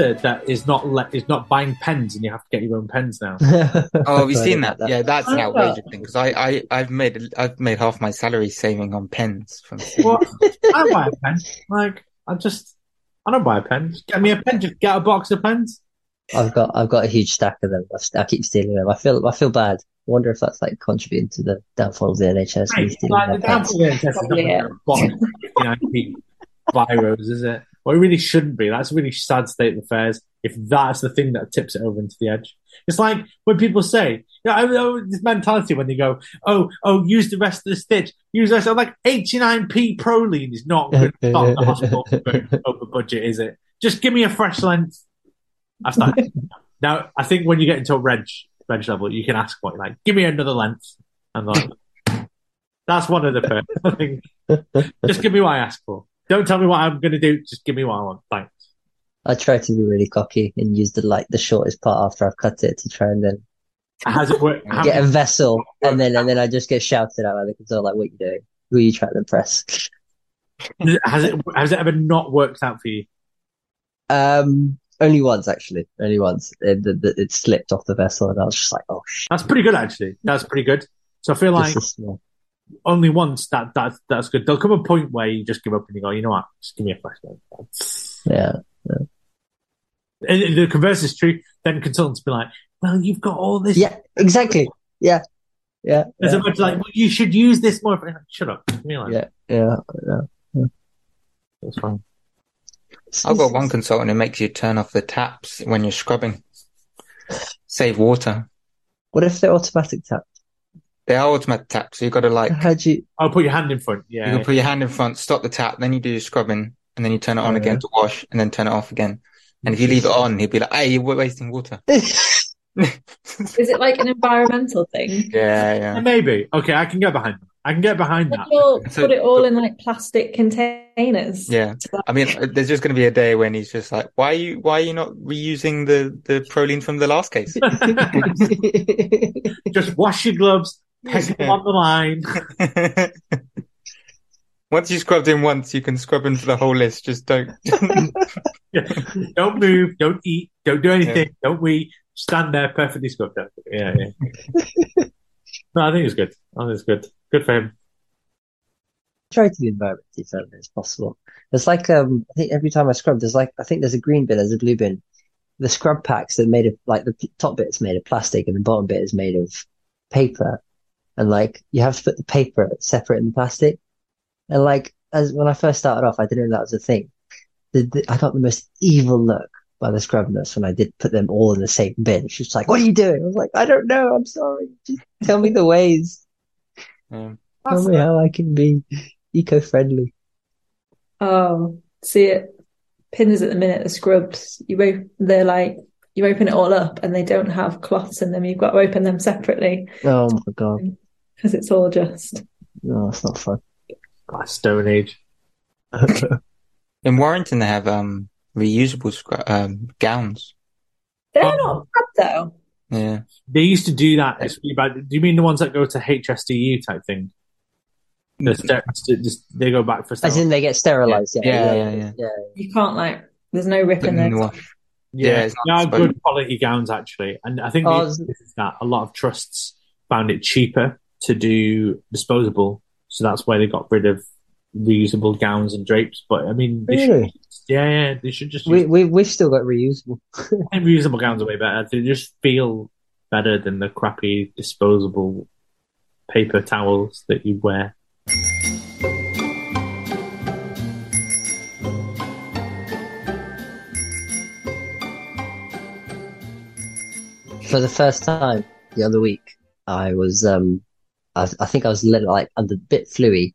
brother that is not le- is not buying pens, and you have to get your own pens now. Oh, have you seen about that? Yeah, that's an Oh. outrageous thing because I, I, I've made, I've made half my salary saving on pens from. What? I don't buy a pen. Like I just, I don't buy a pen. Just get me a pen. Just get a box of pens. I've got I've got a huge stack of them. I, I keep stealing them. I feel I feel bad. I wonder if that's like contributing to the downfall of the NHS. me Right, stealing like, their the pens. example there is Probably not it. a box of 59p is it? Well, it really shouldn't be. That's a really sad state of affairs. If that's the thing that tips it over into the edge, it's like when people say, "Yeah, I know this mentality when they go, oh, oh, use the rest of the stitch, use the rest." I'm like, 89p Prolene is not going to stop the hospital over budget, is it? Just give me a fresh lens. That's that. now, I think when you get into a reg reg level, you can ask what you like. Give me another lens, and like, that's one of the first. I think. Just give me what I ask for. Don't tell me what I'm going to do. Just give me what I want. Thanks. I try to be really cocky and use the like the shortest part after I've cut it to try and then it how get a vessel and then and then I just get shouted at by the control like, "What are you doing? Who are you trying to impress?" has it has it ever not worked out for you? Um, only once actually, only once. It, it slipped off the vessel and I was just like, "Oh shit!" That's pretty good, actually. That's pretty good. So I feel like This is small. Only once that that that's good. There'll come a point where you just give up and you go, you know what? Just give me a fresh lens. Yeah, And the converse is true. Then consultants be like, well, you've got all this. yeah, exactly. Yeah, yeah, There's yeah, a bunch like, well, you should use this more. Shut up. Give me a yeah, yeah. yeah. That's fine. I've got one consultant who makes you turn off the taps when you're scrubbing. Save water. What if they're automatic tap? They are automatic taps, so you've got to like, How do you? I'll put your hand in front. Yeah. You can put your hand in front, stop the tap, then you do your scrubbing, and then you turn it on Oh, again yeah. to wash, and then turn it off again. And if you leave it on, he'll be like, hey, you're wasting water. Is it like an environmental thing? Yeah, Yeah, yeah. Maybe. Okay, I can get behind that. I can get behind Like that. you'll So- put it all in like plastic containers. Yeah. I mean, uh, there's just going to be a day when he's just like, why are you, why are you not reusing the, the Prolene from the last case? Just wash your gloves, peg them on the line. Once you scrubbed in once, you can scrub in for the whole list. Just don't. Don't move, don't eat, don't do anything, don't we stand there perfectly scrubbed up. Yeah, yeah. no, I think it's good. I think it's good. Good for him. try to be environmentally friendly as possible. It's like um, I think every time I scrub, there's like I think there's a green bin, there's a blue bin. The scrub packs that made of like the p- top bit's made of plastic and the bottom bit is made of paper, and like you have to put the paper separate in the plastic. And like as when I first started off, I didn't know that was a thing. The, the, I got the most evil look by the scrub nurse when I did put them all in the same bin. She was like, "What are you doing?" I was like, "I don't know. I'm sorry. Just tell me the ways. Yeah. Tell me how I can be eco-friendly." Oh, see it. Pins at the minute, the scrubs, you op- they're like, you open it all up and they don't have cloths in them. You've got to open them separately Oh my god. Because it's all just. No, it's not fun. God, Stone Age. In Warrington, they have um reusable scru- um gowns. They're Oh. not bad though. Yeah. They used to do that. It's really bad. Do you mean the ones that go to HSDU type thing? The ster- just, they go back for As in they get sterilized. Yeah, Yeah, yeah, yeah, yeah. You can't like, there's no rip Put in there. the. Yeah, Yeah, it's they are spoken. good quality gowns actually, and I think Oh, the is that a lot of trusts found it cheaper to do disposable, so that's why they got rid of reusable gowns and drapes. But I mean, they Really? should, yeah, yeah, they should just We we we've still got reusable. and reusable gowns are way better. They just feel better than the crappy disposable paper towels that you wear. For the first time the other week, I was um, I, I think I was a little like a bit fluey,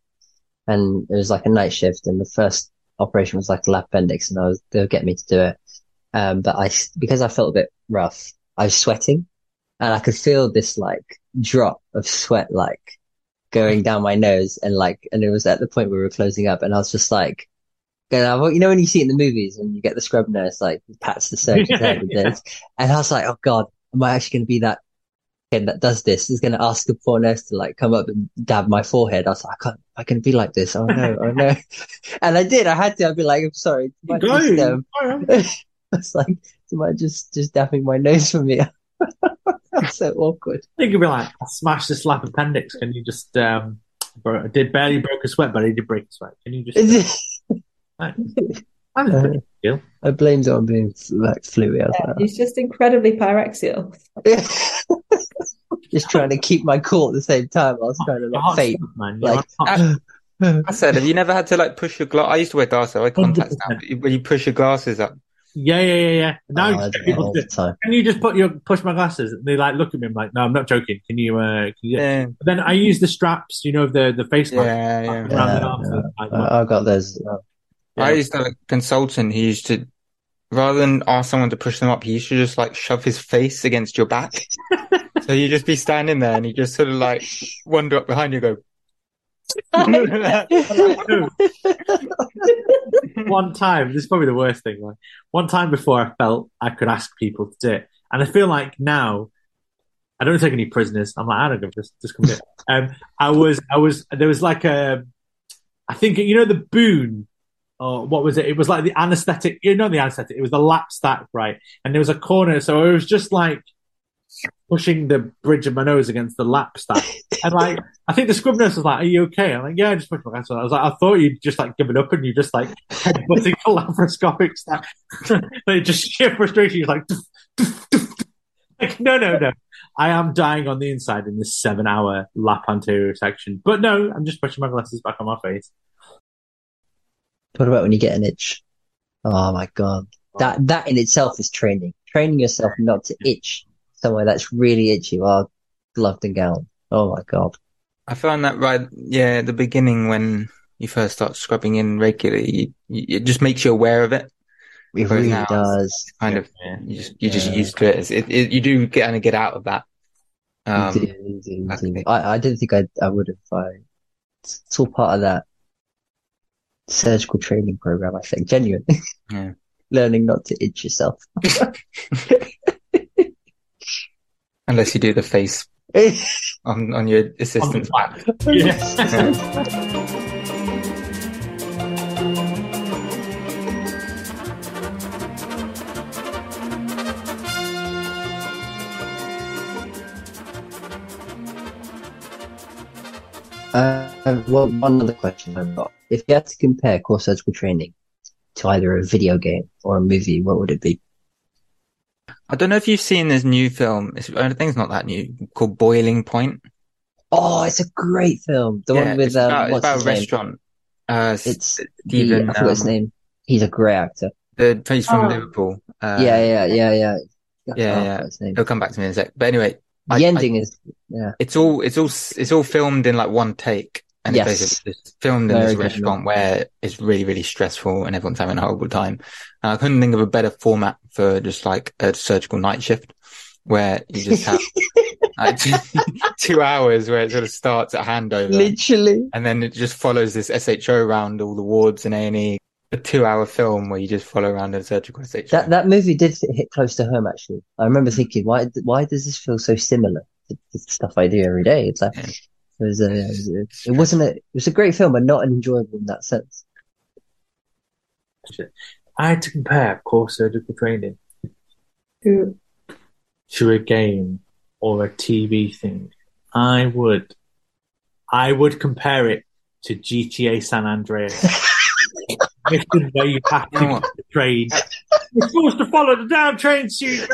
and it was like a night shift, and the first operation was like a lap appendix, and I was they'll get me to do it. Um, but I because I felt a bit rough, I was sweating, and I could feel this like drop of sweat like going down my nose, and like, and it was at the point where we were closing up, and I was just like. going, "Oh, You know when you see it in the movies and you get the scrub nurse like pats the surgeon's head and Yeah. and I was like, oh god, am I actually going to be that kid that does this? Is going to ask the poor nurse to like come up and dab my forehead? I was like, I can't, I can be like this. Oh no, oh no. And I did. I had to. I'd be like, I'm sorry. My Go. system. It's like, somebody just just dapping my nose for me. it's so awkward. I think it'd be like, I smashed the slap appendix. Can you just, um, bro, did barely broke a sweat, but I did break a sweat. Can you just, like, I'm a big. I blamed it on being like fluey. I was Yeah, he's just incredibly pyrexial. Like, just trying to keep my cool at the same time. I was trying to like fake. man. Like- hot. I said, have you never had to like push your glass? I used to wear glasses. I wear contacts now. 100%. When you push your glasses up, Yeah, yeah, yeah, yeah. Now Oh, you I just do it people all to the time. can you just put your push my glasses? And they like look at me. I'm like, no, I'm not joking. Can you? Uh, can you? yeah, But then I use the straps, you know, the the face mask yeah, yeah. around Yeah. Like, I, I got those. as well. I used to have a consultant who used to, rather than ask someone to push them up, he used to just like shove his face against your back. so you just be standing there and he just sort of like wander up behind you, and go. one time, this is probably the worst thing. Like one time before, I felt I could ask people to do it, and I feel like now I don't take any prisoners. I'm like, I don't give this. Just come here. Um, I was, I was, there was like a, I think you know the boon. Or what was it? It was like the anesthetic. You know the anesthetic. It was the lap stack, right? And there was a corner, so it was just like pushing the bridge of my nose against the lap stack. And like, I think the scrub nurse was like, "Are you okay?" I'm like, "Yeah, I just pushed my glasses." I was like, "I thought you'd just like given up and you just like headbutting the laparoscopic stack." but just sheer frustration. You're like, like, no, no, no. I am dying on the inside in this seven-hour lap anterior resection. But no, I'm just pushing my glasses back on my face. What about when you get an itch? Oh my god, that that in itself is training. Training yourself not to itch somewhere that's really itchy while gloved and gowned. Oh my god. I found that right, yeah, at the beginning when you first start scrubbing in regularly, you, you, it just makes you aware of it. It Whereas really does. Kind of, Yeah. you just you just Yeah. used to it. It, it. You do get kind of get out of that. Um, you do, you do, you I do. think- I, I didn't think I I would have. I, it's, it's all part of that surgical training program. I think genuinely. Yeah. Learning not to itch yourself. unless you do the face on on your assistant's back. Yeah. Uh, one, one other question I've got. If you had to compare core surgical training to either a video game or a movie, what would it be? I don't know if you've seen this new film. It's, I think it's not that new, called Boiling Point. Oh, it's a great film. The Yeah, one with it's um, about, it's what's about a his name? restaurant. Uh, It's the, I forgot his um, name. He's a great actor. the face from Oh. Liverpool. Uh, yeah, yeah, yeah, yeah. yeah, yeah. forgot his name. It'll come back to me in a sec. But anyway, The I- I- ending is yeah. it's all it's all it's all filmed in like one take, and Yes. it's basically filmed in this good. restaurant where it's really really stressful and everyone's having a horrible time. And I couldn't think of a better format for just like a surgical night shift, where you just have like, two, two hours where it sort of starts at handover, Literally. and then it just follows this SHO around all the wards and A and E. A two-hour film where you just follow around a surgical SHO. That that movie did hit close to home actually. I remember thinking, why why does this feel so similar to the stuff I do every day? It's like Yeah. It was a, it was a- it wasn't a it was a great film, but not enjoyable in that sense. I had to compare core surgical training Who- to a game or a TV thing. I would, I would compare it to GTA San Andreas. Mission where you have to You get the train. You're supposed to follow the down train suit.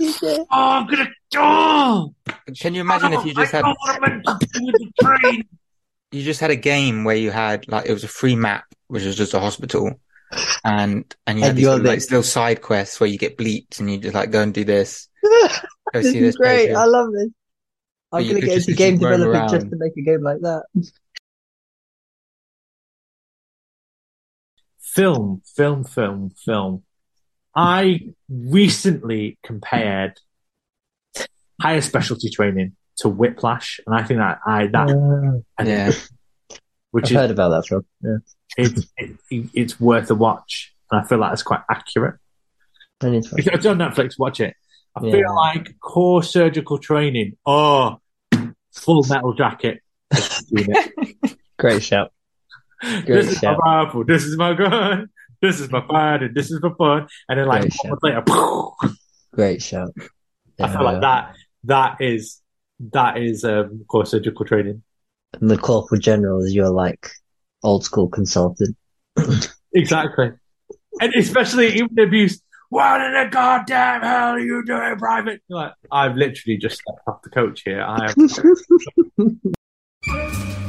Oh, I'm gonna. Oh, Can you imagine if you just oh, I had know what I'm meant to do with the train. you just had a game where you had like it was a free map, which was just a hospital, and and you had And these little, like the- little side quests where you get bleeped and you just like go and do this, go This see is this great. patient. I love this. I'm But you gonna get just into game literally development just to make a game like that. Film, film, film, film. I recently compared higher specialty training to Whiplash, and I think that I that Yeah, which I've is heard about that film. Yeah. it's it, it's worth a watch, and I feel like it's quite accurate. I need to- If it's on Netflix, watch it. I Yeah. feel like core surgical training. Oh, Full Metal Jacket. Great shout. this is my shout. rifle. This is my gun. this is my fun and this is my fun. And then like Great a later, Great shout. I feel like that that is that is um core surgical training. And the corporal general is your like old school consultant. Exactly. And especially even the abuse. What in the goddamn hell are you doing, private? You're like, I've literally just stepped off the coach here. I am